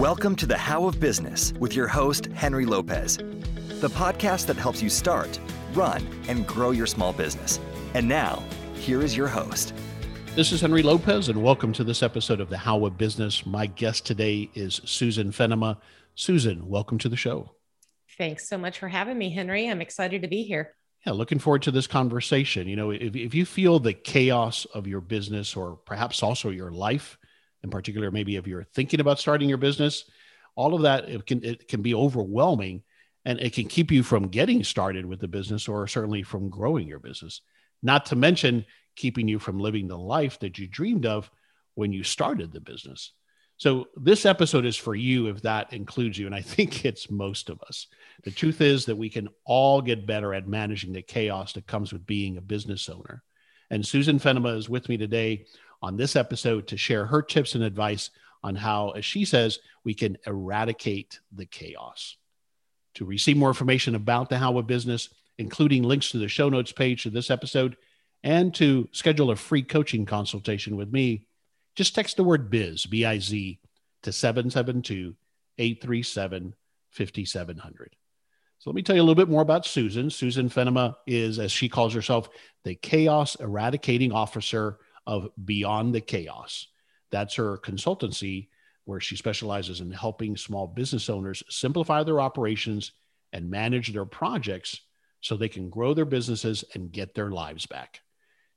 Welcome to the How of Business with your host, Henry Lopez, the podcast that helps you start, run, and grow your small business. And now, here is your host. This is Henry Lopez, and welcome to this episode of the How of Business. My guest today is Susan Fennema. Susan, welcome to the show. Thanks so much for having me, Henry. I'm excited to be here. Yeah, looking forward to this conversation. You know, if, if you feel the chaos of your business or perhaps also your life, in particular, maybe if you're thinking about starting your business, all of that it can it can be overwhelming and it can keep you from getting started with the business or certainly from growing your business. Not to mention keeping you from living the life that you dreamed of when you started the business. So this episode is for you if that includes you and I think it's most of us. The truth is that we can all get better at managing the chaos that comes with being a business owner. And Susan Fennema is with me today on this episode to share her tips and advice on how, as she says, we can eradicate the chaos. To receive more information about the How of Business, including links to the show notes page to this episode, and to schedule a free coaching consultation with me, just text the word biz, B I Z, to 772 837 5700. So let me tell you a little bit more about Susan. Susan Fennema is, as she calls herself, the chaos eradicating officer of Beyond the Chaos. That's her consultancy where she specializes in helping small business owners simplify their operations and manage their projects so they can grow their businesses and get their lives back.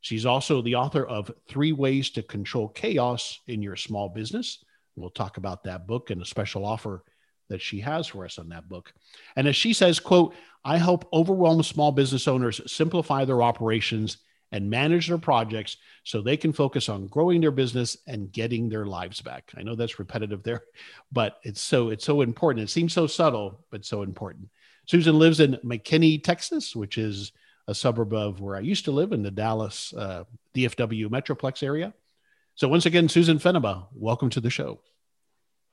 She's also the author of Three Ways to Control Chaos in Your Small Business. We'll talk about that book and a special offer that she has for us on that book. And as she says, quote, I help overwhelmed small business owners simplify their operations and manage their projects so they can focus on growing their business and getting their lives back. I know that's repetitive there, but it's so it's so important. It seems so subtle, but so important. Susan lives in McKinney, Texas, which is a suburb of where I used to live in the Dallas uh, DFW Metroplex area. So once again, Susan Fennema, welcome to the show.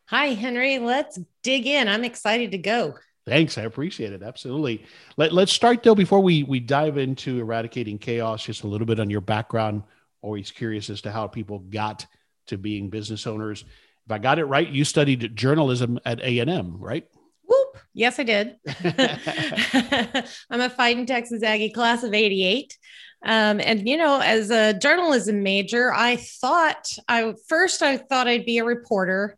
Hi, Henry. Let's dig in. I'm excited to go. Thanks. I appreciate it. Absolutely. Let, let's start though, before we, we dive into eradicating chaos, just a little bit on your background. Always curious as to how people got to being business owners. If I got it right, you studied journalism at A&M, right? Whoop. Yes, I did. I'm a fighting Texas Aggie class of 88. Um, and you know, as a journalism major, I thought I first I thought I'd be a reporter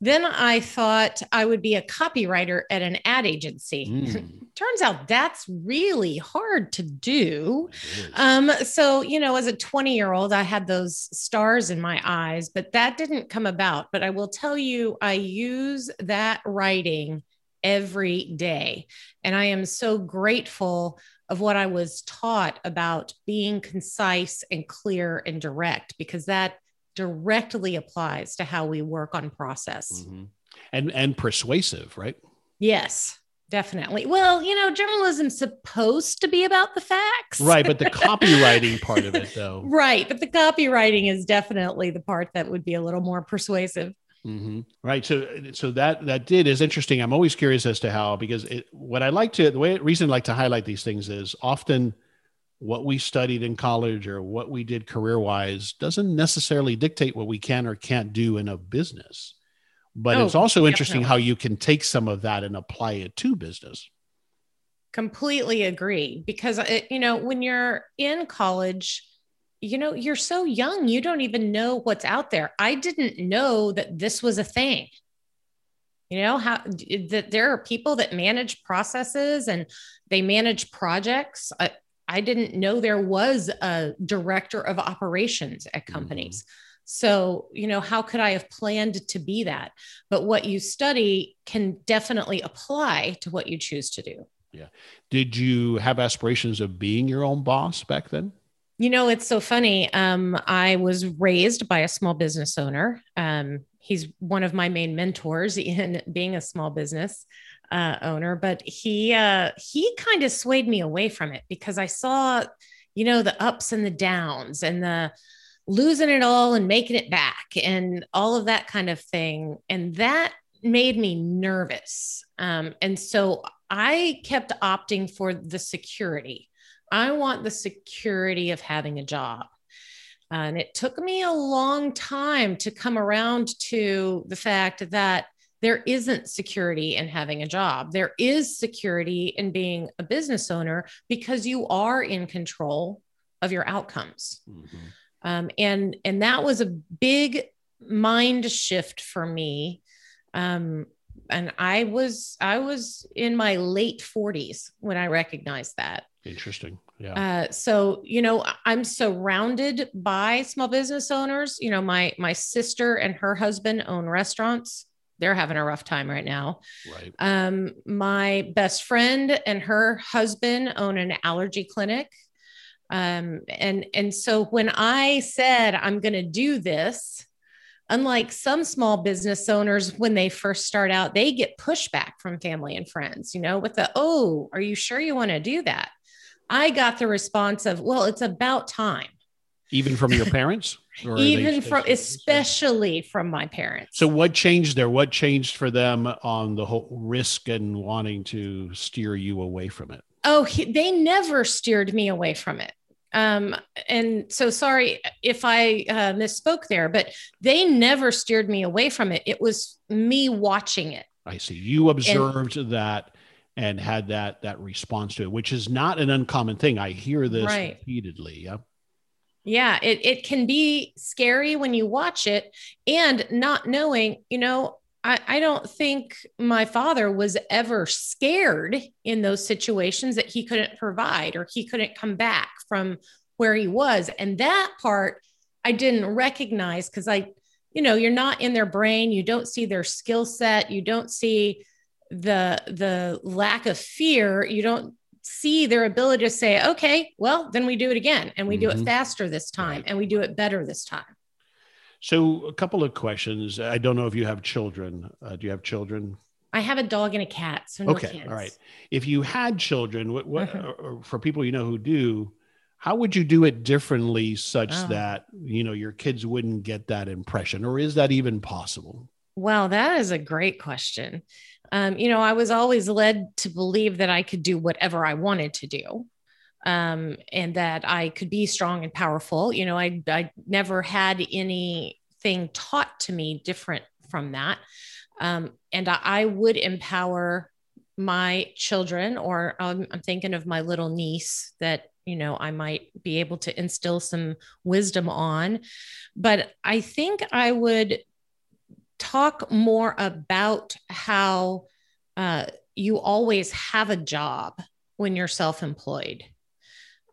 then I thought I would be a copywriter at an ad agency. Mm. Turns out that's really hard to do. Um, so, you know, as a 20 year old, I had those stars in my eyes, but that didn't come about. But I will tell you, I use that writing every day. And I am so grateful of what I was taught about being concise and clear and direct because that directly applies to how we work on process. Mm-hmm. And and persuasive, right? Yes. Definitely. Well, you know, journalism's supposed to be about the facts. Right. But the copywriting part of it, though. Right. But the copywriting is definitely the part that would be a little more persuasive. Mm-hmm. Right. So, so that that did is interesting. I'm always curious as to how because it, what I like to the way reason I like to highlight these things is often what we studied in college or what we did career wise doesn't necessarily dictate what we can or can't do in a business. But oh, it's also interesting definitely. how you can take some of that and apply it to business. Completely agree. Because, it, you know, when you're in college, you know, you're so young, you don't even know what's out there. I didn't know that this was a thing you know how that there are people that manage processes and they manage projects uh, I didn't know there was a director of operations at mm-hmm. companies. Mm-hmm. So, you know, how could I have planned to be that? But what you study can definitely apply to what you choose to do. Yeah. Did you have aspirations of being your own boss back then? You know, it's so funny. Um, I was raised by a small business owner. Um, he's one of my main mentors in being a small business uh, owner, but he uh, he kind of swayed me away from it because I saw, you know, the ups and the downs and the losing it all and making it back and all of that kind of thing, and that made me nervous. Um, and so I kept opting for the security. I want the security of having a job. And it took me a long time to come around to the fact that there isn't security in having a job. There is security in being a business owner because you are in control of your outcomes. Mm-hmm. Um, and and that was a big mind shift for me. Um, and I was I was in my late 40s when I recognized that. Interesting. Yeah. Uh, so you know, I'm surrounded by small business owners. You know, my my sister and her husband own restaurants. They're having a rough time right now. Right. Um, my best friend and her husband own an allergy clinic. Um, and and so when I said I'm going to do this, unlike some small business owners when they first start out, they get pushback from family and friends. You know, with the oh, are you sure you want to do that? I got the response of, well, it's about time. Even from your parents? Even from, especially from my parents. So, what changed there? What changed for them on the whole risk and wanting to steer you away from it? Oh, he, they never steered me away from it. Um, and so sorry if I uh, misspoke there, but they never steered me away from it. It was me watching it. I see. You observed and, that and had that that response to it, which is not an uncommon thing. I hear this right. repeatedly. Yeah. Yeah, it, it can be scary when you watch it and not knowing, you know, I, I don't think my father was ever scared in those situations that he couldn't provide or he couldn't come back from where he was. And that part I didn't recognize because I, you know, you're not in their brain, you don't see their skill set, you don't see the the lack of fear. You don't see their ability to say okay well then we do it again and we mm-hmm. do it mm-hmm. faster this time right. and we do it better this time so a couple of questions i don't know if you have children uh, do you have children i have a dog and a cat so no okay kids. all right if you had children what, what mm-hmm. for people you know who do how would you do it differently such oh. that you know your kids wouldn't get that impression or is that even possible well that is a great question um, you know, I was always led to believe that I could do whatever I wanted to do. Um, and that I could be strong and powerful. You know, I, I never had anything taught to me different from that. Um, and I, I, would empower my children, or um, I'm thinking of my little niece that, you know, I might be able to instill some wisdom on. But I think I would talk more about how uh, you always have a job when you're self employed.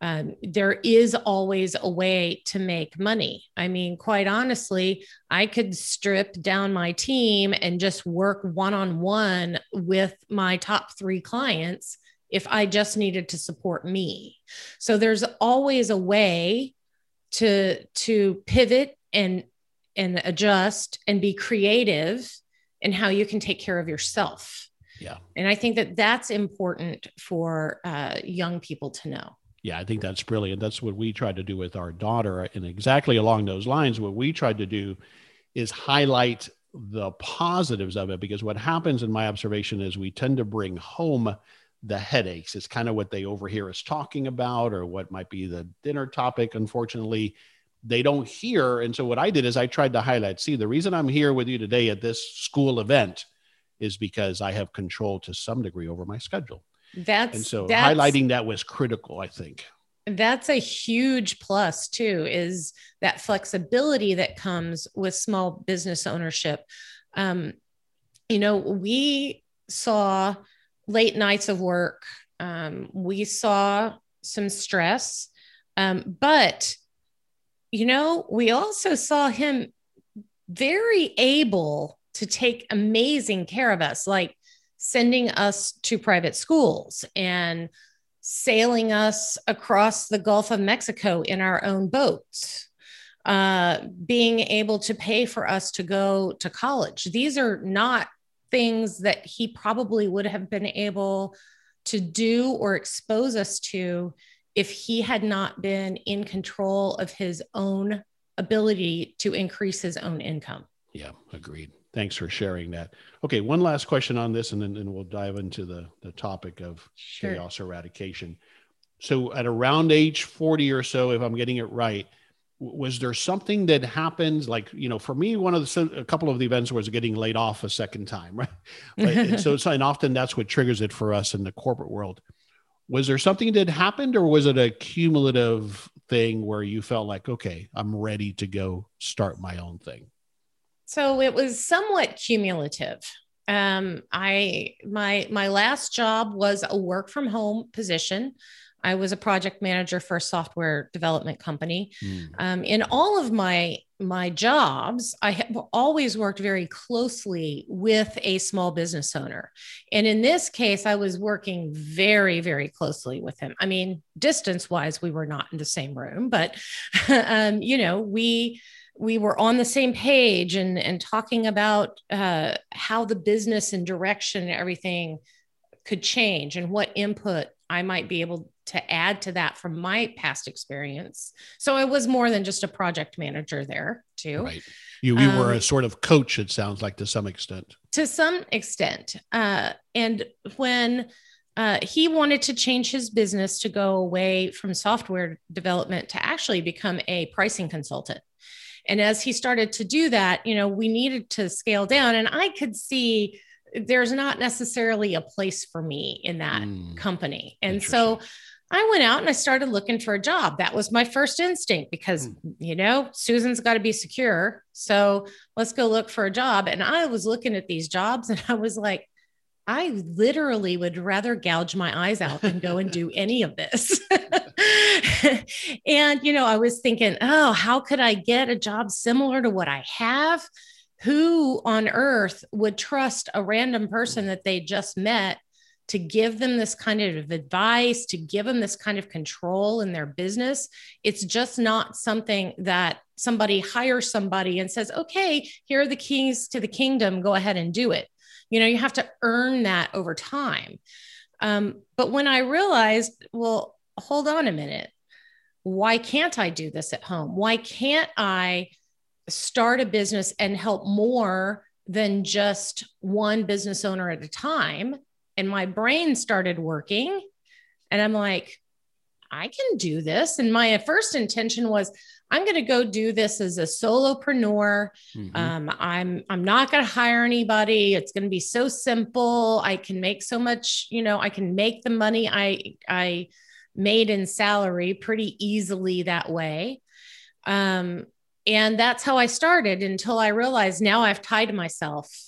Um, there is always a way to make money. I mean, quite honestly, I could strip down my team and just work one on one with my top three clients if I just needed to support me. So there's always a way to to pivot and and adjust and be creative in how you can take care of yourself. Yeah. And I think that that's important for uh, young people to know. Yeah, I think that's brilliant. That's what we tried to do with our daughter. And exactly along those lines, what we tried to do is highlight the positives of it because what happens in my observation is we tend to bring home the headaches. It's kind of what they overhear us talking about or what might be the dinner topic, unfortunately they don't hear. And so what I did is I tried to highlight see, the reason I'm here with you today at this school event is because I have control to some degree over my schedule. That's and so that's, highlighting that was critical, I think. That's a huge plus too, is that flexibility that comes with small business ownership. Um, you know, we saw late nights of work. Um, we saw some stress, um, but you know, we also saw him very able to take amazing care of us, like sending us to private schools and sailing us across the Gulf of Mexico in our own boats, uh, being able to pay for us to go to college. These are not things that he probably would have been able to do or expose us to if he had not been in control of his own ability to increase his own income. Yeah, agreed. Thanks for sharing that. Okay, one last question on this, and then, then we'll dive into the, the topic of sure. chaos eradication. So, at around age 40 or so, if I'm getting it right, was there something that happened like you know for me one of the a couple of the events was getting laid off a second time right and so and often that's what triggers it for us in the corporate world was there something that happened or was it a cumulative thing where you felt like okay i'm ready to go start my own thing? So it was somewhat cumulative. Um, i my my last job was a work from home position I was a project manager for a software development company. Mm. Um, in all of my my jobs, I have always worked very closely with a small business owner, and in this case, I was working very very closely with him. I mean, distance wise, we were not in the same room, but um, you know, we we were on the same page and and talking about uh, how the business and direction and everything could change and what input I might be able to add to that from my past experience. So I was more than just a project manager there too. Right. You, you um, were a um, sort of coach, it sounds like to some extent. To some extent. Uh, and when uh, he wanted to change his business to go away from software development to actually become a pricing consultant. And as he started to do that, you know, we needed to scale down. And I could see there's not necessarily a place for me in that mm, company. And so I went out and I started looking for a job. That was my first instinct because, mm. you know, Susan's got to be secure. So let's go look for a job. And I was looking at these jobs and I was like, I literally would rather gouge my eyes out than go and do any of this. and, you know, I was thinking, oh, how could I get a job similar to what I have? who on earth would trust a random person that they just met to give them this kind of advice, to give them this kind of control in their business. It's just not something that somebody hires somebody and says, okay, here are the keys to the kingdom, go ahead and do it. You know, you have to earn that over time. Um, but when I realized, well, hold on a minute, why can't I do this at home? Why can't I? start a business and help more than just one business owner at a time. And my brain started working. And I'm like, I can do this. And my first intention was, I'm going to go do this as a solopreneur. Mm-hmm. Um, I'm I'm not going to hire anybody. It's going to be so simple. I can make so much. You know, I can make the money I I made in salary pretty easily that way. Um, and that's how I started until I realized now I've tied myself.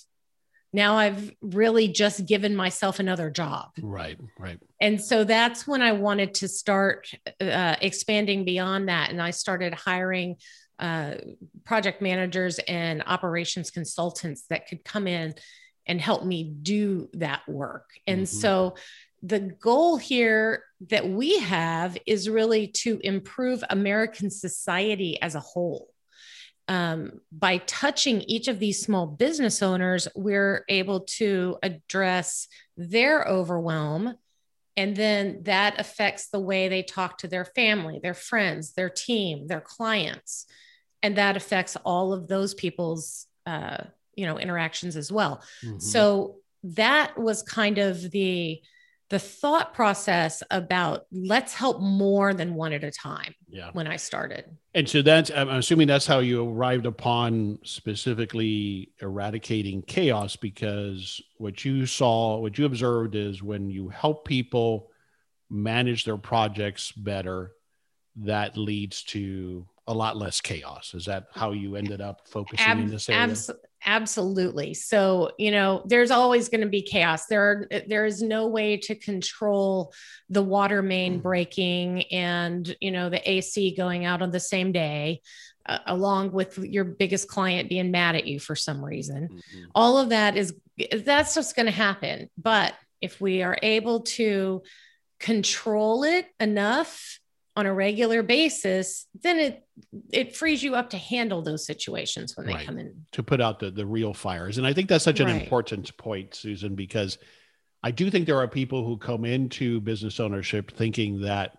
Now I've really just given myself another job. Right, right. And so that's when I wanted to start uh, expanding beyond that. And I started hiring uh, project managers and operations consultants that could come in and help me do that work. And mm-hmm. so the goal here that we have is really to improve American society as a whole um, by touching each of these small business owners, we're able to address their overwhelm. And then that affects the way they talk to their family, their friends, their team, their clients. And that affects all of those people's, uh, you know, interactions as well. Mm-hmm. So that was kind of the, the thought process about let's help more than one at a time yeah. when I started. And so that's, I'm assuming that's how you arrived upon specifically eradicating chaos because what you saw, what you observed is when you help people manage their projects better, that leads to a lot less chaos. Is that how you ended up focusing Ab- in this area? Abs- absolutely so you know there's always going to be chaos there are there is no way to control the water main mm. breaking and you know the ac going out on the same day uh, along with your biggest client being mad at you for some reason mm-hmm. all of that is that's just going to happen but if we are able to control it enough on a regular basis, then it it frees you up to handle those situations when they right. come in. To put out the the real fires. And I think that's such an right. important point, Susan, because I do think there are people who come into business ownership thinking that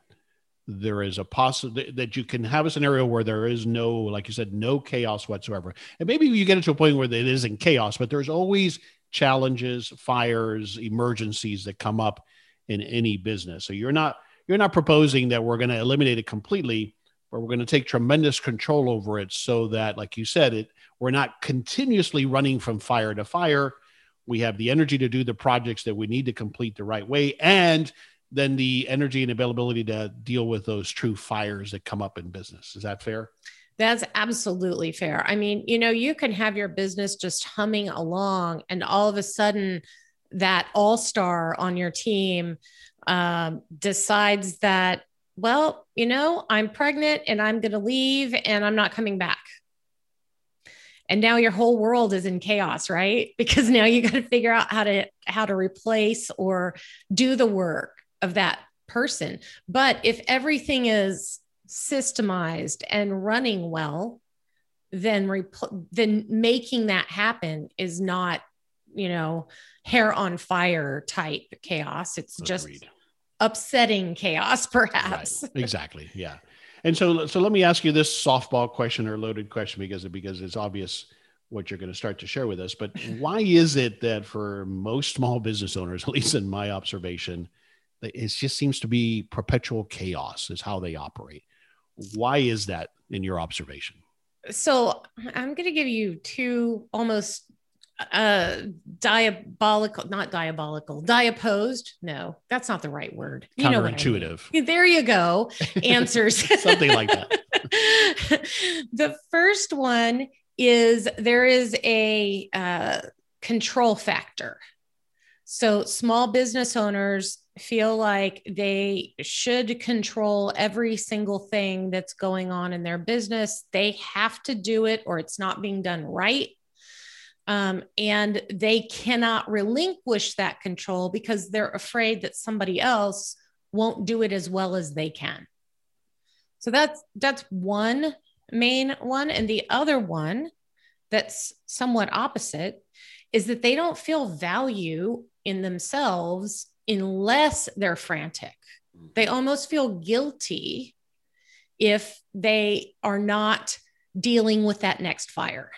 there is a possible that you can have a scenario where there is no, like you said, no chaos whatsoever. And maybe you get it to a point where it isn't chaos, but there's always challenges, fires, emergencies that come up in any business. So you're not you're not proposing that we're going to eliminate it completely, but we're going to take tremendous control over it so that, like you said, it we're not continuously running from fire to fire. We have the energy to do the projects that we need to complete the right way, and then the energy and availability to deal with those true fires that come up in business. Is that fair? That's absolutely fair. I mean, you know, you can have your business just humming along, and all of a sudden, that all star on your team um, decides that, well, you know, I'm pregnant and I'm going to leave and I'm not coming back. And now your whole world is in chaos, right? Because now you got to figure out how to how to replace or do the work of that person. But if everything is systemized and running well, then rep- then making that happen is not, you know, hair on fire type chaos. It's Agreed. just upsetting chaos, perhaps. Right. Exactly. Yeah. And so, so let me ask you this softball question or loaded question because because it's obvious what you're going to start to share with us. But why is it that for most small business owners, at least in my observation, it just seems to be perpetual chaos is how they operate. Why is that in your observation? So I'm going to give you two almost uh diabolical not diabolical diopposed no that's not the right word. You know counterintuitive I mean. there you go. Answers. Something like that. The first one is there is a uh, control factor. So small business owners feel like they should control every single thing that's going on in their business. They have to do it or it's not being done right. Um, and they cannot relinquish that control because they're afraid that somebody else won't do it as well as they can. So that's that's one main one and the other one that's somewhat opposite is that they don't feel value in themselves unless they're frantic. They almost feel guilty if they are not dealing with that next fire.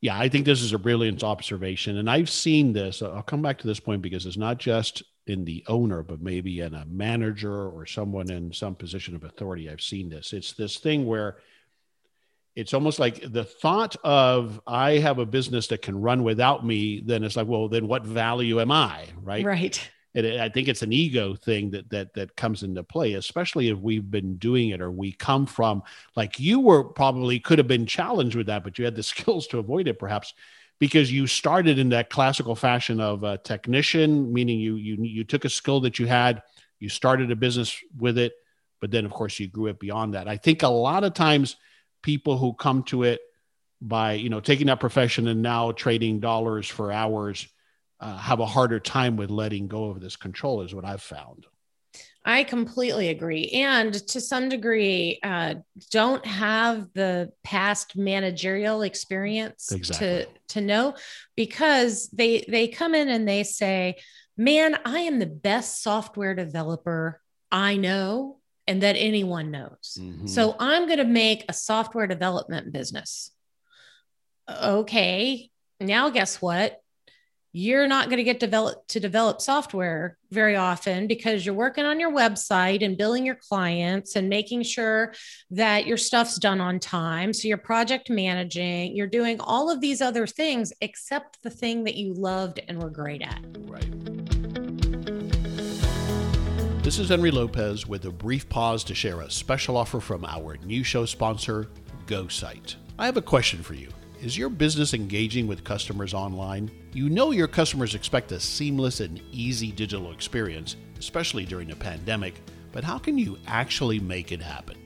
Yeah, I think this is a brilliant observation. And I've seen this. Uh, I'll come back to this point because it's not just in the owner, but maybe in a manager or someone in some position of authority. I've seen this. It's this thing where it's almost like the thought of I have a business that can run without me, then it's like, well, then what value am I? Right. Right. And I think it's an ego thing that that that comes into play, especially if we've been doing it or we come from like you were probably could have been challenged with that, but you had the skills to avoid it, perhaps because you started in that classical fashion of a technician, meaning you you you took a skill that you had, you started a business with it, but then of course you grew it beyond that. I think a lot of times people who come to it by you know taking that profession and now trading dollars for hours uh, have a harder time with letting go of this control is what i've found i completely agree and to some degree uh, don't have the past managerial experience exactly. to to know because they they come in and they say man i am the best software developer i know and that anyone knows. Mm-hmm. So I'm going to make a software development business. Okay. Now, guess what? You're not going to get developed to develop software very often because you're working on your website and billing your clients and making sure that your stuff's done on time. So you're project managing, you're doing all of these other things except the thing that you loved and were great at. Right. This is Henry Lopez with a brief pause to share a special offer from our new show sponsor, GoSite. I have a question for you. Is your business engaging with customers online? You know your customers expect a seamless and easy digital experience, especially during a pandemic, but how can you actually make it happen?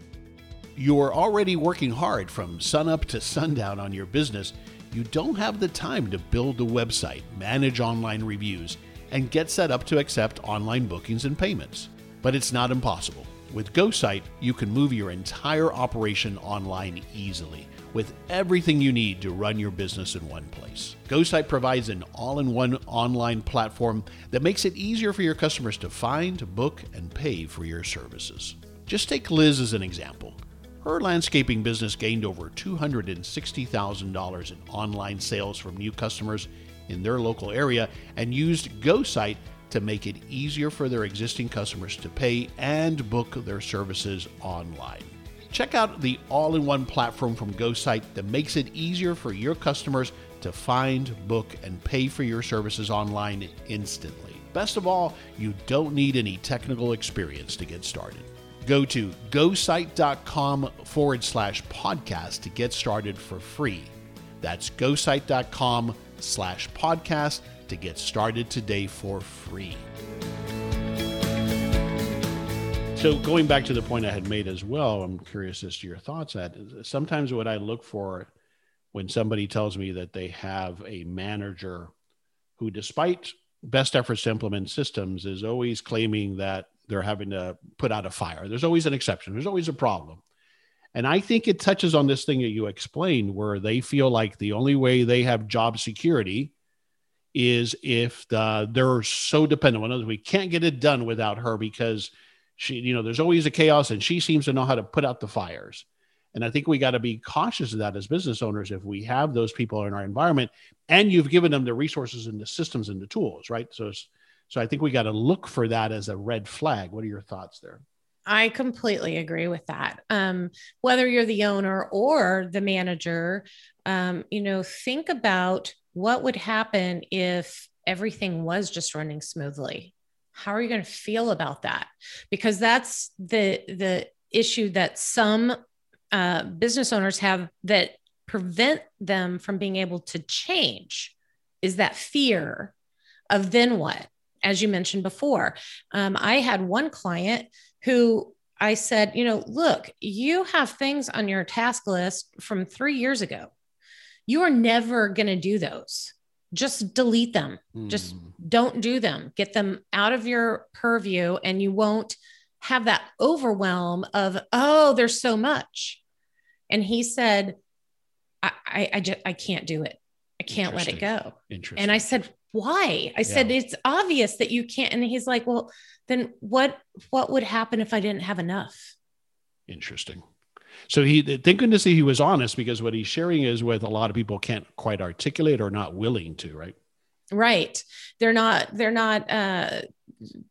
You are already working hard from sunup to sundown on your business. You don't have the time to build a website, manage online reviews, and get set up to accept online bookings and payments but it's not impossible. With GoSite, you can move your entire operation online easily with everything you need to run your business in one place. GoSite provides an all in one online platform that makes it easier for your customers to find, book, and pay for your services. Just take Liz as an example. Her landscaping business gained over $260,000 in online sales from new customers in their local area and used GoSite to make it easier for their existing customers to pay and book their services online. Check out the all in one platform from GoSite that makes it easier for your customers to find, book, and pay for your services online instantly. Best of all, you don't need any technical experience to get started. Go to gosite.com forward slash podcast to get started for free. That's gosite.com slash podcast to get started today for free. So going back to the point I had made as well, I'm curious as to your thoughts. At sometimes what I look for when somebody tells me that they have a manager who, despite best efforts to implement systems, is always claiming that they're having to put out a fire. There's always an exception. There's always a problem. And I think it touches on this thing that you explained, where they feel like the only way they have job security is if the, they're so dependent on others. We can't get it done without her because she you know there's always a chaos and she seems to know how to put out the fires. And i think we got to be cautious of that as business owners if we have those people in our environment and you've given them the resources and the systems and the tools right? So so i think we got to look for that as a red flag. What are your thoughts there? I completely agree with that. Um, whether you're the owner or the manager, um, you know, think about what would happen if everything was just running smoothly how are you going to feel about that? Because that's the the issue that some uh, business owners have that prevent them from being able to change is that fear of then what as you mentioned before. Um, i had one client who i said you know look you have things on your task list from three years ago. You are never going to do those just delete them. Mm. Just hmm. don't do them. Get them out of your purview and you won't have that overwhelm of, oh, there's so much. And he said, I, I, I just, I can't do it. I can't let it go. Interesting. And I said, why? I yeah. said, it's obvious that you can't. And he's like, well, then what, what would happen if I didn't have enough? Interesting. So he thank goodness he was honest because what he's sharing is with a lot of people can't quite articulate or not willing to, right? Right. They're not, they're not uh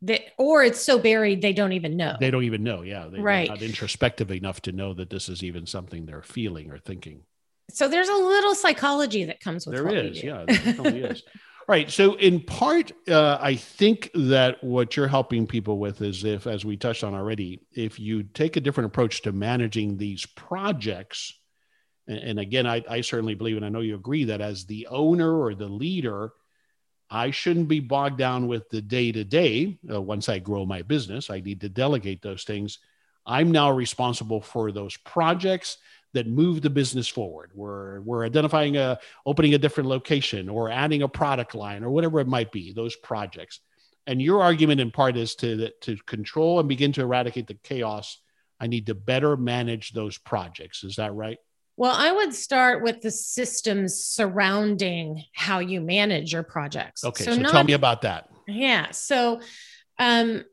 they, or it's so buried they don't even know. They don't even know. Yeah. They, right. not introspective enough to know that this is even something they're feeling or thinking. So there's a little psychology that comes with there is. Yeah, there definitely is. Right. So, in part, uh, I think that what you're helping people with is if, as we touched on already, if you take a different approach to managing these projects, and, and again, I, I certainly believe, and I know you agree, that as the owner or the leader, I shouldn't be bogged down with the day to day. Once I grow my business, I need to delegate those things. I'm now responsible for those projects that move the business forward. We're, we're identifying a opening a different location or adding a product line or whatever it might be, those projects. And your argument in part is to, to control and begin to eradicate the chaos. I need to better manage those projects. Is that right? Well, I would start with the systems surrounding how you manage your projects. Okay, so, so not, tell me about that. Yeah. So, um,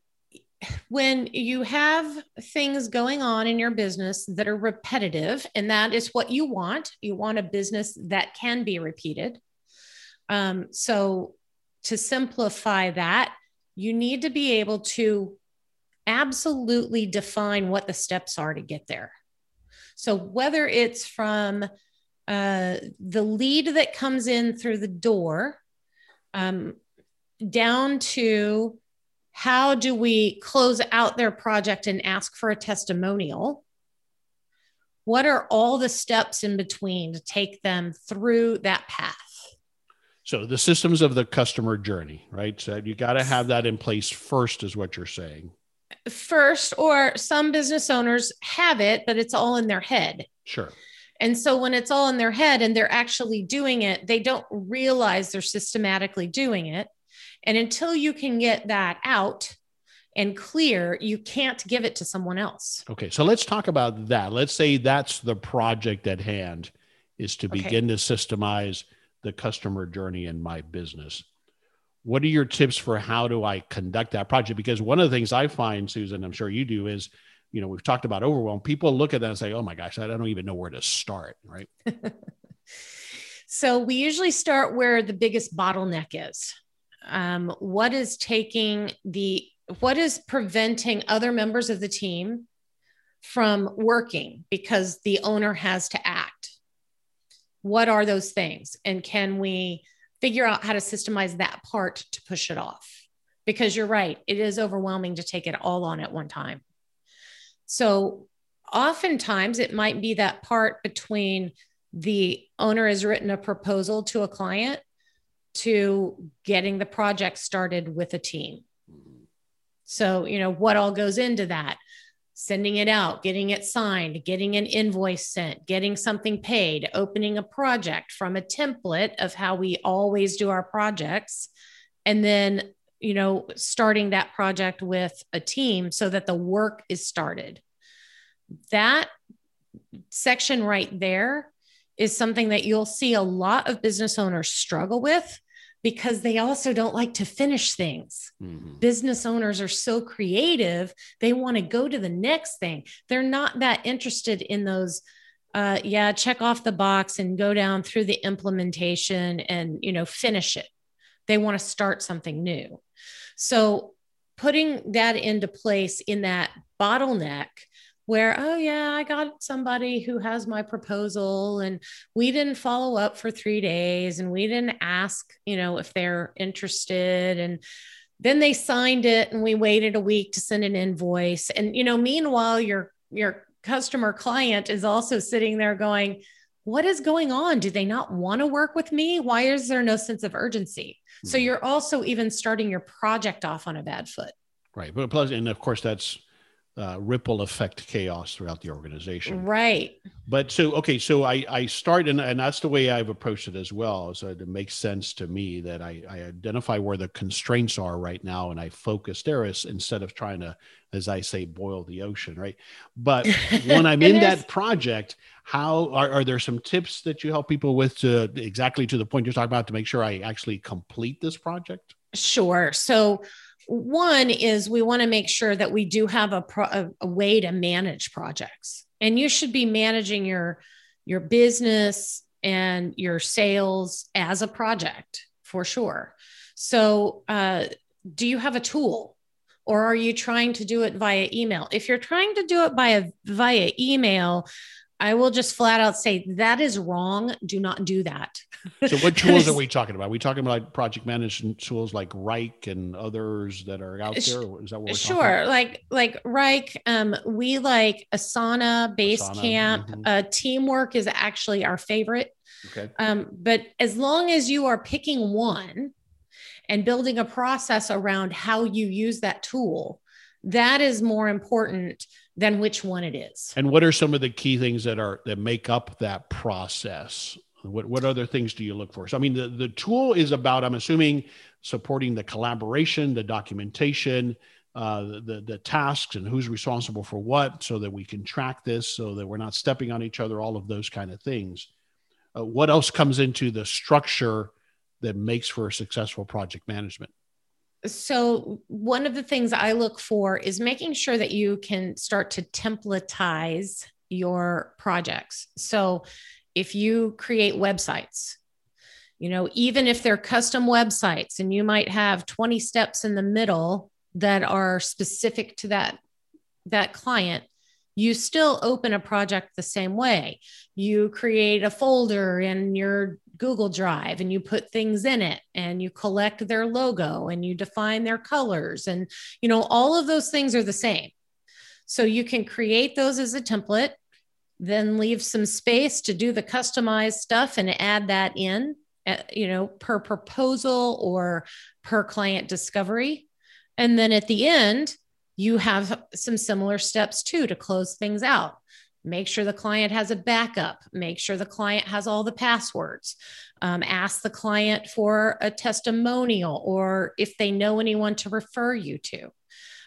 when you have things going on in your business that are repetitive, and that is what you want, you want a business that can be repeated. Um, so, to simplify that, you need to be able to absolutely define what the steps are to get there. So, whether it's from uh, the lead that comes in through the door um, down to how do we close out their project and ask for a testimonial? What are all the steps in between to take them through that path? So the systems of the customer journey, right? So you got to have that in place first, is what you're saying. First, or some business owners have it, but it's all in their head. Sure. And so when it's all in their head and they're actually doing it, they don't realize they're systematically doing it. And until you can get that out and clear, you can't give it to someone else. Okay. So let's talk about that. Let's say that's the project at hand is to begin okay. to systemize the customer journey in my business. What are your tips for how do I conduct that project? Because one of the things I find, Susan, I'm sure you do, is you know, we've talked about overwhelm. People look at that and say, oh my gosh, I don't even know where to start, right? so we usually start where the biggest bottleneck is um, what is taking the what is preventing other members of the team from working because the owner has to act. What are those things? And can we figure out how to systemize that part to push it off? Because you're right, it is overwhelming to take it all on at one time. So, oftentimes it might be that part between the owner has written a proposal to a client to getting the project started with a team. Mm-hmm. So, you know, what all goes into that? Sending it out, getting it signed, getting an invoice sent, getting something paid, opening a project from a template of how we always do our projects, and then, you know, starting that project with a team so that the work is started. That section right there is something that you'll see a lot of business owners struggle with because they also don't like to finish things. Mm-hmm. Business owners are so creative, they want to go to the next thing. They're not that interested in those uh, yeah, check off the box and go down through the implementation and, you know, finish it. They want to start something new. So putting that into place in that bottleneck where, oh, yeah, I got somebody who has my proposal and we didn't follow up for three days and we didn't ask, you know, if they're interested. And then they signed it and we waited a week to send an invoice. And, you know, meanwhile, your, your customer client is also sitting there going, what is going on? Do they not want to work with me? Why is there no sense of urgency? Mm-hmm. So hmm. you're also even starting your project off on a bad foot. Right. But plus, and of course, that's uh, ripple effect chaos throughout the organization. Right. But so, okay, so I, I start, and, and that's the way I've approached it as well. So it makes sense to me that I, I identify where the constraints are right now and I focus there is, instead of trying to, as I say, boil the ocean, right? But when I'm in is. that project, how are, are there some tips that you help people with to exactly to the point you're talking about to make sure I actually complete this project? Sure. So, one is we want to make sure that we do have a, pro, a, way to manage projects. And you should be managing your your business and your sales as a project for sure. So uh, do you have a tool? Or are you trying to do it via email? If you're trying to do it by via email I will just flat out say that is wrong. Do not do that. so, what tools are we talking about? Are we talking about like project management tools like Wrike and others that are out there? Is that what we're sure? Like like Wrike, um, we like Asana, Basecamp. Mm-hmm. Uh, Teamwork is actually our favorite. Okay. Um, but as long as you are picking one and building a process around how you use that tool, that is more important than which one it is. And what are some of the key things that are that make up that process? What what other things do you look for? So I mean the, the tool is about, I'm assuming, supporting the collaboration, the documentation, uh, the, the tasks and who's responsible for what so that we can track this so that we're not stepping on each other, all of those kind of things. Uh, what else comes into the structure that makes for a successful project management? So one of the things I look for is making sure that you can start to templatize your projects. So if you create websites, you know, even if they're custom websites and you might have 20 steps in the middle that are specific to that that client, you still open a project the same way. You create a folder in your Google Drive and you put things in it and you collect their logo and you define their colors and you know all of those things are the same. So you can create those as a template, then leave some space to do the customized stuff and add that in, uh, you know, per proposal or per client discovery. And then at the end, you have some similar steps too to close things out make sure the client has a backup. Make sure the client has all the passwords. Um, ask the client for a testimonial or if they know anyone to refer you to.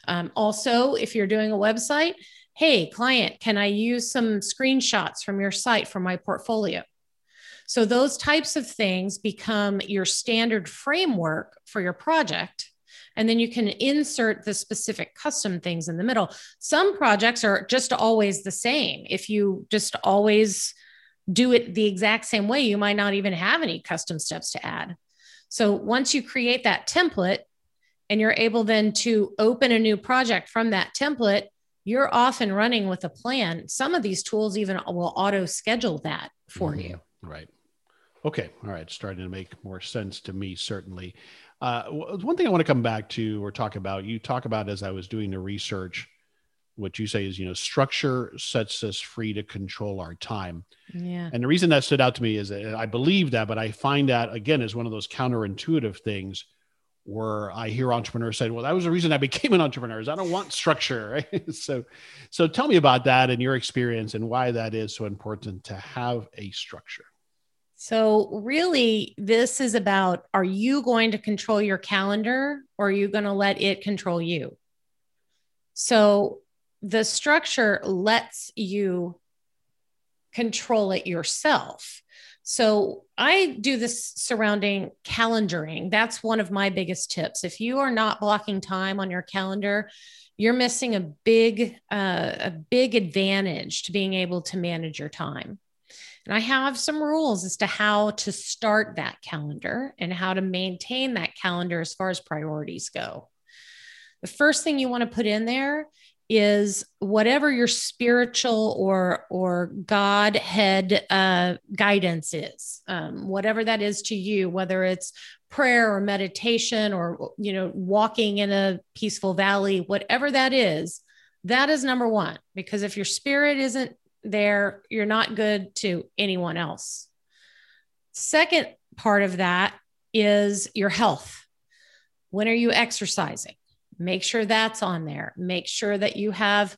Um, also if you're doing a website hey client can i use some screenshots from your site for my portfolio? So those types of things become your standard framework for your project and then you can insert the specific custom things in the middle. Some projects are just always the same. If you just always do it the exact same way, you might not even have any custom steps to add. So once you create that template and you're able then to open a new project from that template, you're off and running with a plan. Some of these tools even will auto schedule that for mm-hmm. you. Right. Okay. All right. Starting to make more sense to me, certainly. Uh, one thing I want to come back to or talk about, you talk about as I was doing the research, what you say is, you know, structure sets us free to control our time. Yeah. And the reason that stood out to me is that I believe that, but I find that again is one of those counterintuitive things where I hear entrepreneurs say, "Well, that was the reason I became an entrepreneur. Is I don't want structure." Right? so, so tell me about that and your experience and why that is so important to have a structure. So, really, this is about: Are you going to control your calendar, or are you going to let it control you? So, the structure lets you control it yourself. So I do this surrounding calendaring. That's one of my biggest tips. If you are not blocking time on your calendar, you're missing a big uh, a big advantage to being able to manage your time. And I have some rules as to how to start that calendar and how to maintain that calendar as far as priorities go. The first thing you want to put in there is whatever your spiritual or or godhead uh, guidance is um, whatever that is to you whether it's prayer or meditation or you know walking in a peaceful valley whatever that is that is number one because if your spirit isn't there you're not good to anyone else second part of that is your health when are you exercising Make sure that's on there. Make sure that you have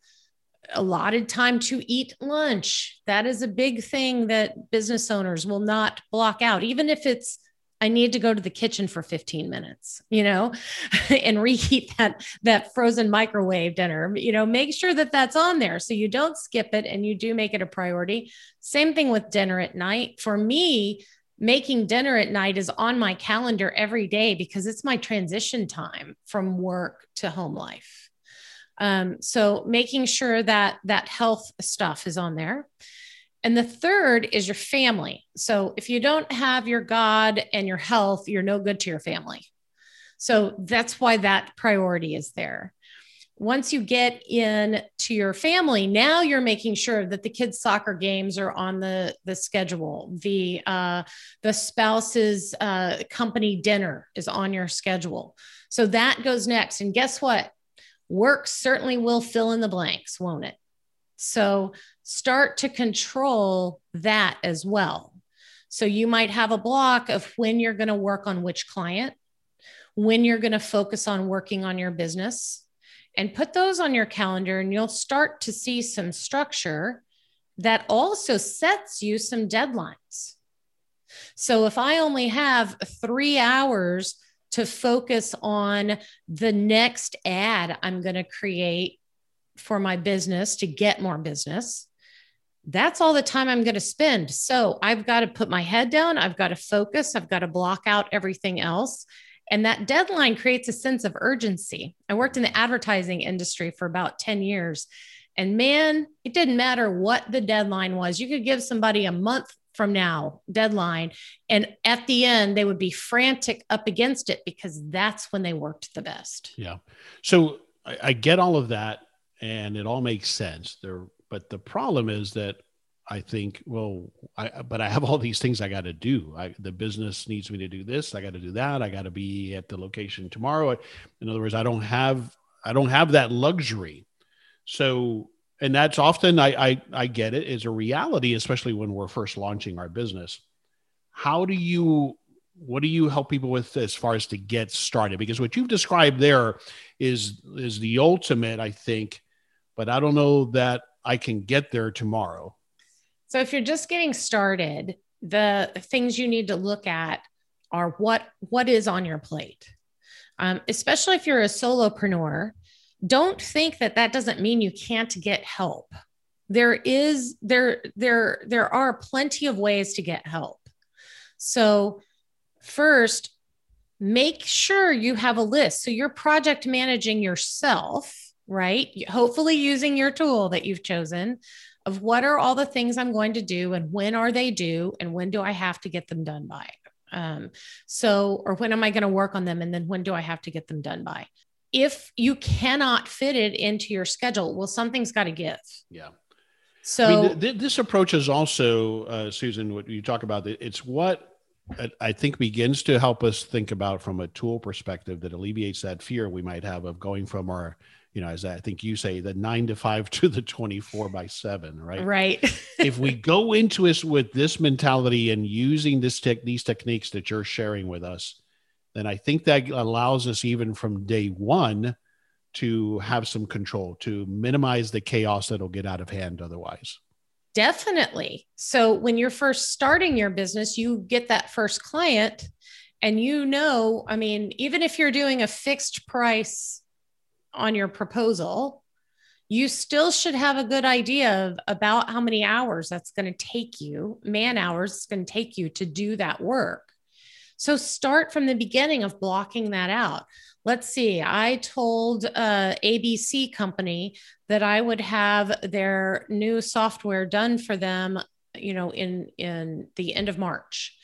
allotted time to eat lunch. That is a big thing that business owners will not block out, even if it's I need to go to the kitchen for 15 minutes, you know, and reheat that that frozen microwave dinner. You know, make sure that that's on there so you don't skip it and you do make it a priority. Same thing with dinner at night. For me, making dinner at night is on my calendar every day because it's my transition time from work to home life. Um, so making sure that that health stuff is on there. And the third is your family. So if you don't have your God and your health, you're no good to your family. So that's why that priority is there. Once you get in to your family now you're making sure that the kids soccer games are on the the schedule. The uh, the spouse's uh, company dinner is on your schedule. So that goes next. And guess what? Work certainly will fill in the blanks won't it? So start to control that as well so you might have a block of when you're going to work on which client when you're going to focus on working on your business and put those on your calendar and you'll start to see some structure that also sets you some deadlines. So if I only have three hours to focus on the next ad I'm going to create for my business to get more business, that's all the time I'm going to spend. So I've got to put my head down. I've got to focus. I've got to block out everything else. And that deadline creates a sense of urgency. I worked in the advertising industry for about 10 years. And man, it didn't matter what the deadline was. You could give somebody a month from now deadline. And at the end, they would be frantic up against it because that's when they worked the best. Yeah. So I, I get all of that and it all makes sense there. But the problem is that I think, well, I, but I have all these things I got to do. I, the business needs me to do this. I got to do that. I got to be at the location tomorrow. In other words, I don't have, I don't have that luxury. So, and that's often, I, I, I get it is a reality, especially when we're first launching our business. How do you, what do you help people with as far as to get started? Because what you've described there is, is the ultimate, I think, but I don't know that I can get there tomorrow so if you're just getting started, the things you need to look at are what what is on your plate. Um, especially if you're a solopreneur, don't think that that doesn't mean you can't get help. There is there there there are plenty of ways to get help. So first, make sure you have a list. So you're project managing yourself, right? Hopefully using your tool that you've chosen of what are all the things I'm going to do and when are they due and when do I have to get them done by. Um, so, or when am I going to work on them and then when do I have to get them done by? if you cannot fit it into your schedule, well, something's got to give. Yeah. So I mean, th- this approach is also, uh, Susan, what you talk about, it's what I think begins to help us think about from a tool perspective that alleviates that fear we might have of going from our, you know, as I think you say, the nine to five to the 24 by seven, right? Right. if we go into this with this mentality and using this tech, these techniques that you're sharing with us, then I think that allows us even from day one to have some control, to minimize the chaos that'll get out of hand otherwise. Definitely. So when you're first starting your business, you get that first client and you know, I mean, even if you're doing a fixed price on your proposal, you still should have a good idea of about how many hours that's going to take you, man hours it's going to take you to do that work. So start from the beginning of blocking that out let's see, I told uh, ABC company that I would have their new software done for them, you know, in in the end of March,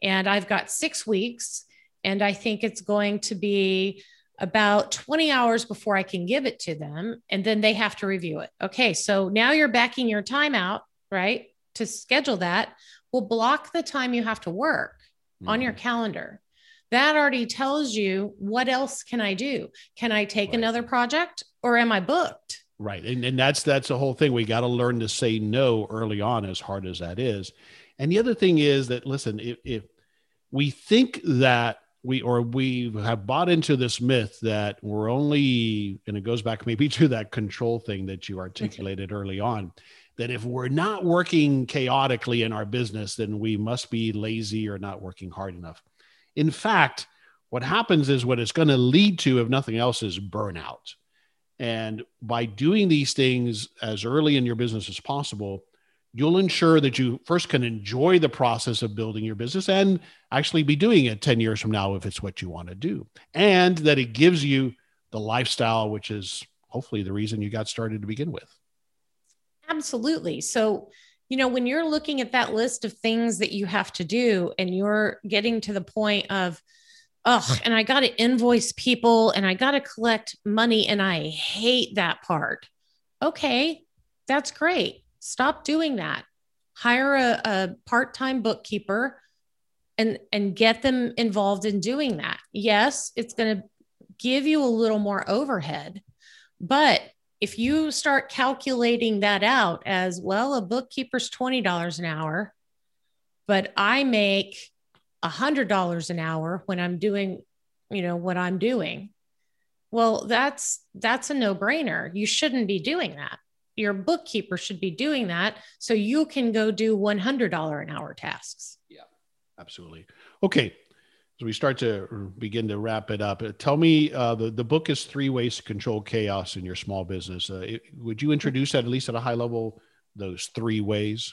and I've got six weeks, and I think it's going to be about 20 hours before I can give it to them, and then they have to review it. Okay, so now you're backing your time out, right, to schedule that. We'll block the time you have to work mm-hmm. on your mm-hmm. calendar that already tells you what else can I do? Can I take right. another project or am I booked? Right. And, and that's that's the whole thing. We got to learn to say no early on, as hard as that is. And the other thing is that listen, if, if we think that we or we have bought into this myth that we're only and it goes back maybe to that control thing that you articulated early on that if we're not working chaotically in our business then we must be lazy or not working hard enough in fact, what happens is what it's going to lead to, if nothing else, is burnout. And by doing these things as early in your business as possible, you'll ensure that you first can enjoy the process of building your business and actually be doing it 10 years from now if it's what you want to do. And that it gives you the lifestyle, which is hopefully the reason you got started to begin with. Absolutely. So, you know, when you're looking at that list of things that you have to do and you're getting to the point of, oh, and I got to invoice people and I got to collect money and I hate that part. Okay, that's great. Stop doing that. Hire a, a part time bookkeeper and, and get them involved in doing that. Yes, it's going to give you a little more overhead, but if you start calculating that out as well, a bookkeeper's $20 an hour, but I make $100 an hour when I'm doing, you know, what I'm doing. Well, that's that's a no-brainer. You shouldn't be doing that. Your bookkeeper should be doing that so you can go do $100 an hour tasks. Yeah. Absolutely. Okay, as we start to begin to wrap it up, tell me uh, the the book is three ways to control chaos in your small business. Uh, it, would you introduce that at least at a high level? Those three ways.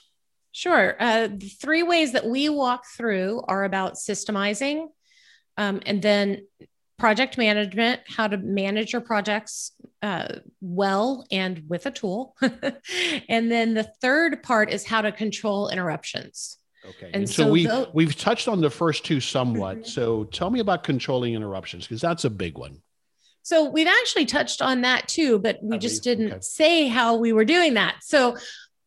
Sure. Uh, the three ways that we walk through are about systemizing, um, and then project management, how to manage your projects uh, well and with a tool, and then the third part is how to control interruptions. Okay. And, and so, so, we we've touched on the first two somewhat. Mm-hmm. So tell me about controlling interruptions because that's a big one. So we've actually touched on that too, but we just didn't okay. say how we were doing that. So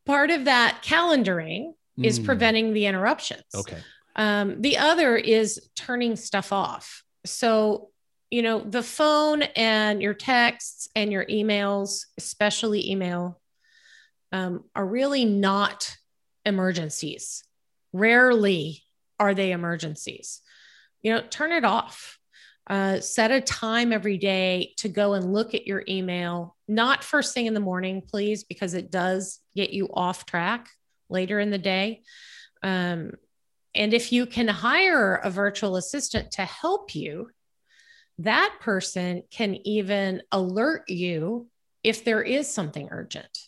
part of that calendaring mm. is preventing the interruptions. Okay. Um, the other is turning stuff off. So you know the phone and your texts and your emails, especially email, um, are really not emergencies Rarely are they emergencies. You know, turn it off. Uh, set a time every day to go and look at your email, not first thing in the morning, please, because it does get you off track later in the day. Um, and if you can hire a virtual assistant to help you, that person can even alert you if there is something urgent.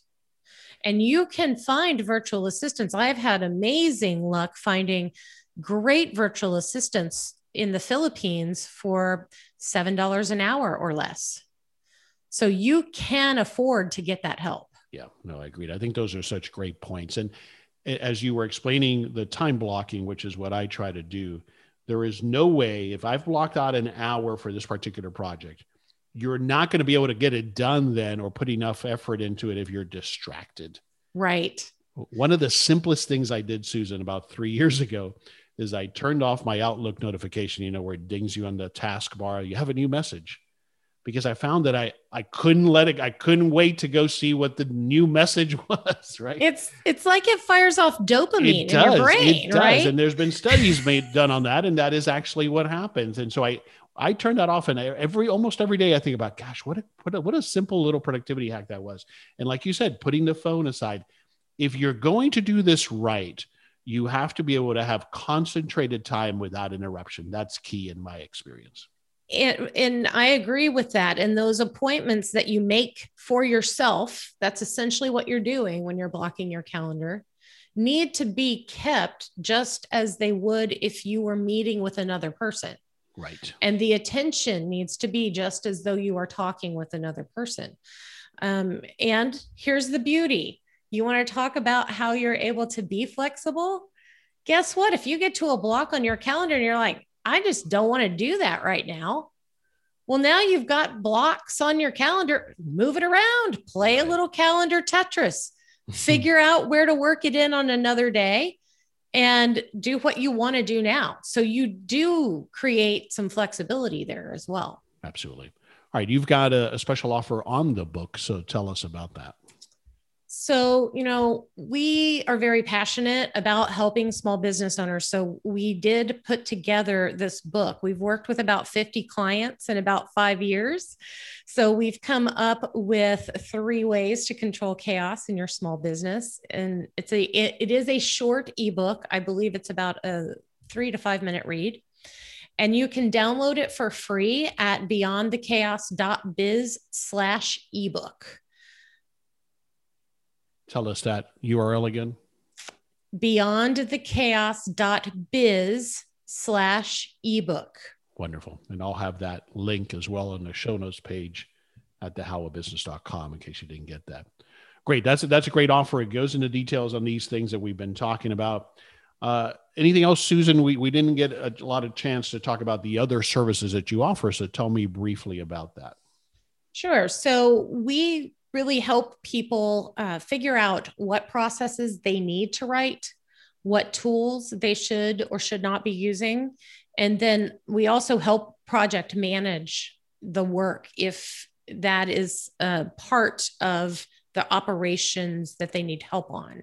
And you can find virtual assistants. I've had amazing luck finding great virtual assistants in the Philippines for $7 an hour or less. So you can afford to get that help. Yeah, no, I agree. I think those are such great points. And as you were explaining the time blocking, which is what I try to do, there is no way, if I've blocked out an hour for this particular project, you're not going to be able to get it done then or put enough effort into it if you're distracted. Right. One of the simplest things I did, Susan, about three years ago is I turned off my Outlook notification, you know, where it dings you on the taskbar. You have a new message because I found that I I couldn't let it I couldn't wait to go see what the new message was, right? It's it's like it fires off dopamine it does, in your brain, it does. right? And there's been studies made done on that and that is actually what happens. And so I I turn that off and I, every almost every day I think about gosh, what a, what a, what a simple little productivity hack that was. And like you said, putting the phone aside. If you're going to do this right, you have to be able to have concentrated time without interruption. That's key in my experience. And, and, I agree with that. And those appointments that you make for yourself, that's essentially what you're doing when you're blocking your calendar, need to be kept just as they would if you were meeting with another person. Right. And the attention needs to be just as though you are talking with another person. Um, and here's the beauty you want to talk about how you're able to be flexible? Guess what? If you get to a block on your calendar and you're like, I just don't want to do that right now. Well, now you've got blocks on your calendar. Move it around, play a little calendar Tetris, figure out where to work it in on another day and do what you want to do now. So you do create some flexibility there as well. Absolutely. All right. You've got a, a special offer on the book. So tell us about that. So, you know, we are very passionate about helping small business owners. So, we did put together this book. We've worked with about 50 clients in about five years. So, we've come up with three ways to control chaos in your small business. And it's a, it, it is a short ebook. I believe it's about a three to five minute read. And you can download it for free at beyondthechaos.biz slash ebook. Tell us that URL again. Beyondthechaos.biz slash ebook. Wonderful. And I'll have that link as well on the show notes page at thehowofbusiness.com in case you didn't get that. Great. That's a, that's a great offer. It goes into details on these things that we've been talking about. Uh, anything else, Susan? We, we didn't get a lot of chance to talk about the other services that you offer. So tell me briefly about that. Sure. So we really help people uh, figure out what processes they need to write, what tools they should or should not be using. And then we also help project manage the work if that is a part of the operations that they need help on.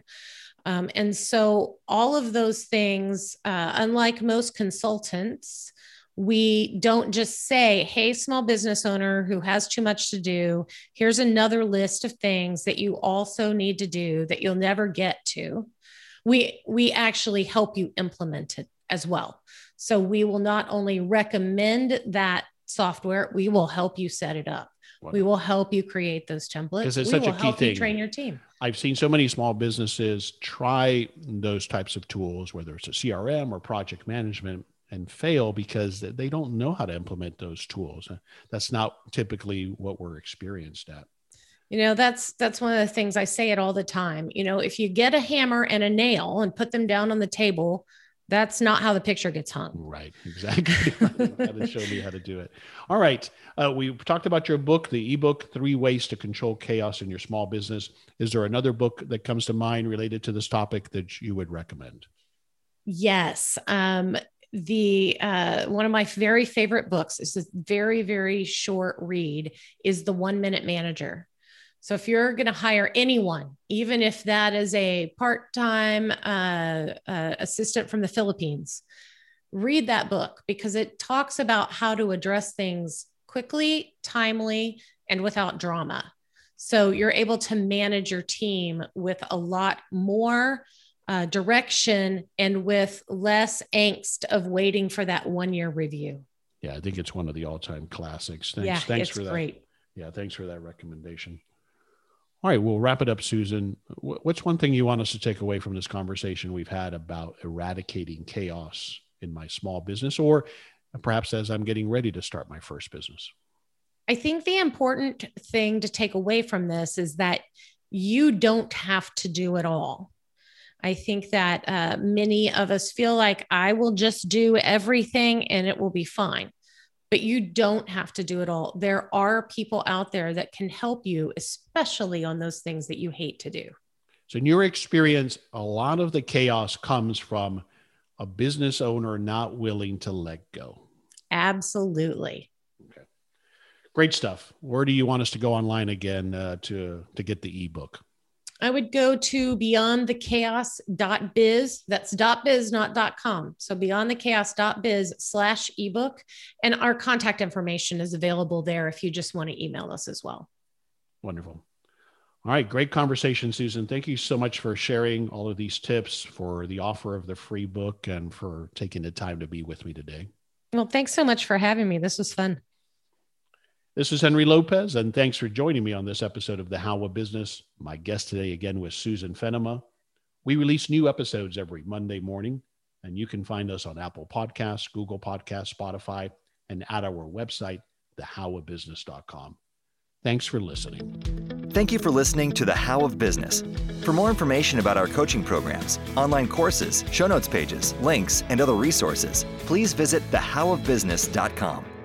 Um, and so, all of those things, uh, unlike most consultants, we don't just say, hey, small business owner who has too much to do, here's another list of things that you also need to do that you'll never get to. We, we actually help you implement it as well. So we will not only recommend that software, we will help you set it up. Wonderful. We will help you create those templates. Because it's we such a key thing. train your team. I've seen so many small businesses try those types of tools, whether it's a CRM or project management, and fail because they don't know how to implement those tools. That's not typically what we're experienced at. You know, that's that's one of the things I say it all the time. You know, if you get a hammer and a nail and put them down on the table, that's not how the picture gets hung. Right, exactly. to show me how to do it. All right, uh, we talked about your book, the ebook, Three Ways to Control Chaos in Your Small Business. Is there another book that comes to mind related to this topic that you would recommend? Yes. Um, the uh, one of my very favorite books is this very very short read is the one minute manager. So if you're going to hire anyone even if that is a part-time uh, uh, assistant from the philippines read that book because it talks about how to address things quickly timely and without drama. So you're able to manage your team with a lot more uh, direction and with less angst of waiting for that one year review. Yeah, I think it's one of the all time classics. Thanks, yeah, thanks for that. Great. Yeah, thanks for that recommendation. All right, we'll wrap it up, Susan. What's one thing you want us to take away from this conversation we've had about eradicating chaos in my small business, or perhaps as I'm getting ready to start my first business? I think the important thing to take away from this is that you don't have to do it all. I think that uh, many of us feel like I will just do everything and it will be fine. but you don't have to do it all. There are people out there that can help you, especially on those things that you hate to do. So, in your experience, a lot of the chaos comes from a business owner not willing to let go. Absolutely. Okay. Great stuff. Where do you want us to go online again uh, to to get the ebook? I would go to beyondthechaos.biz. That's .biz, not .com. So beyondthechaos.biz slash ebook. And our contact information is available there if you just want to email us as well. Wonderful. All right, great conversation, Susan. Thank you so much for sharing all of these tips, for the offer of the free book, and for taking the time to be with me today. Well, thanks so much for having me. This was fun. This is Henry Lopez, and thanks for joining me on this episode of The How of Business. My guest today again was Susan Fennema. We release new episodes every Monday morning, and you can find us on Apple Podcasts, Google Podcasts, Spotify, and at our website, thehowofbusiness.com. Thanks for listening. Thank you for listening to The How of Business. For more information about our coaching programs, online courses, show notes pages, links, and other resources, please visit thehowofbusiness.com.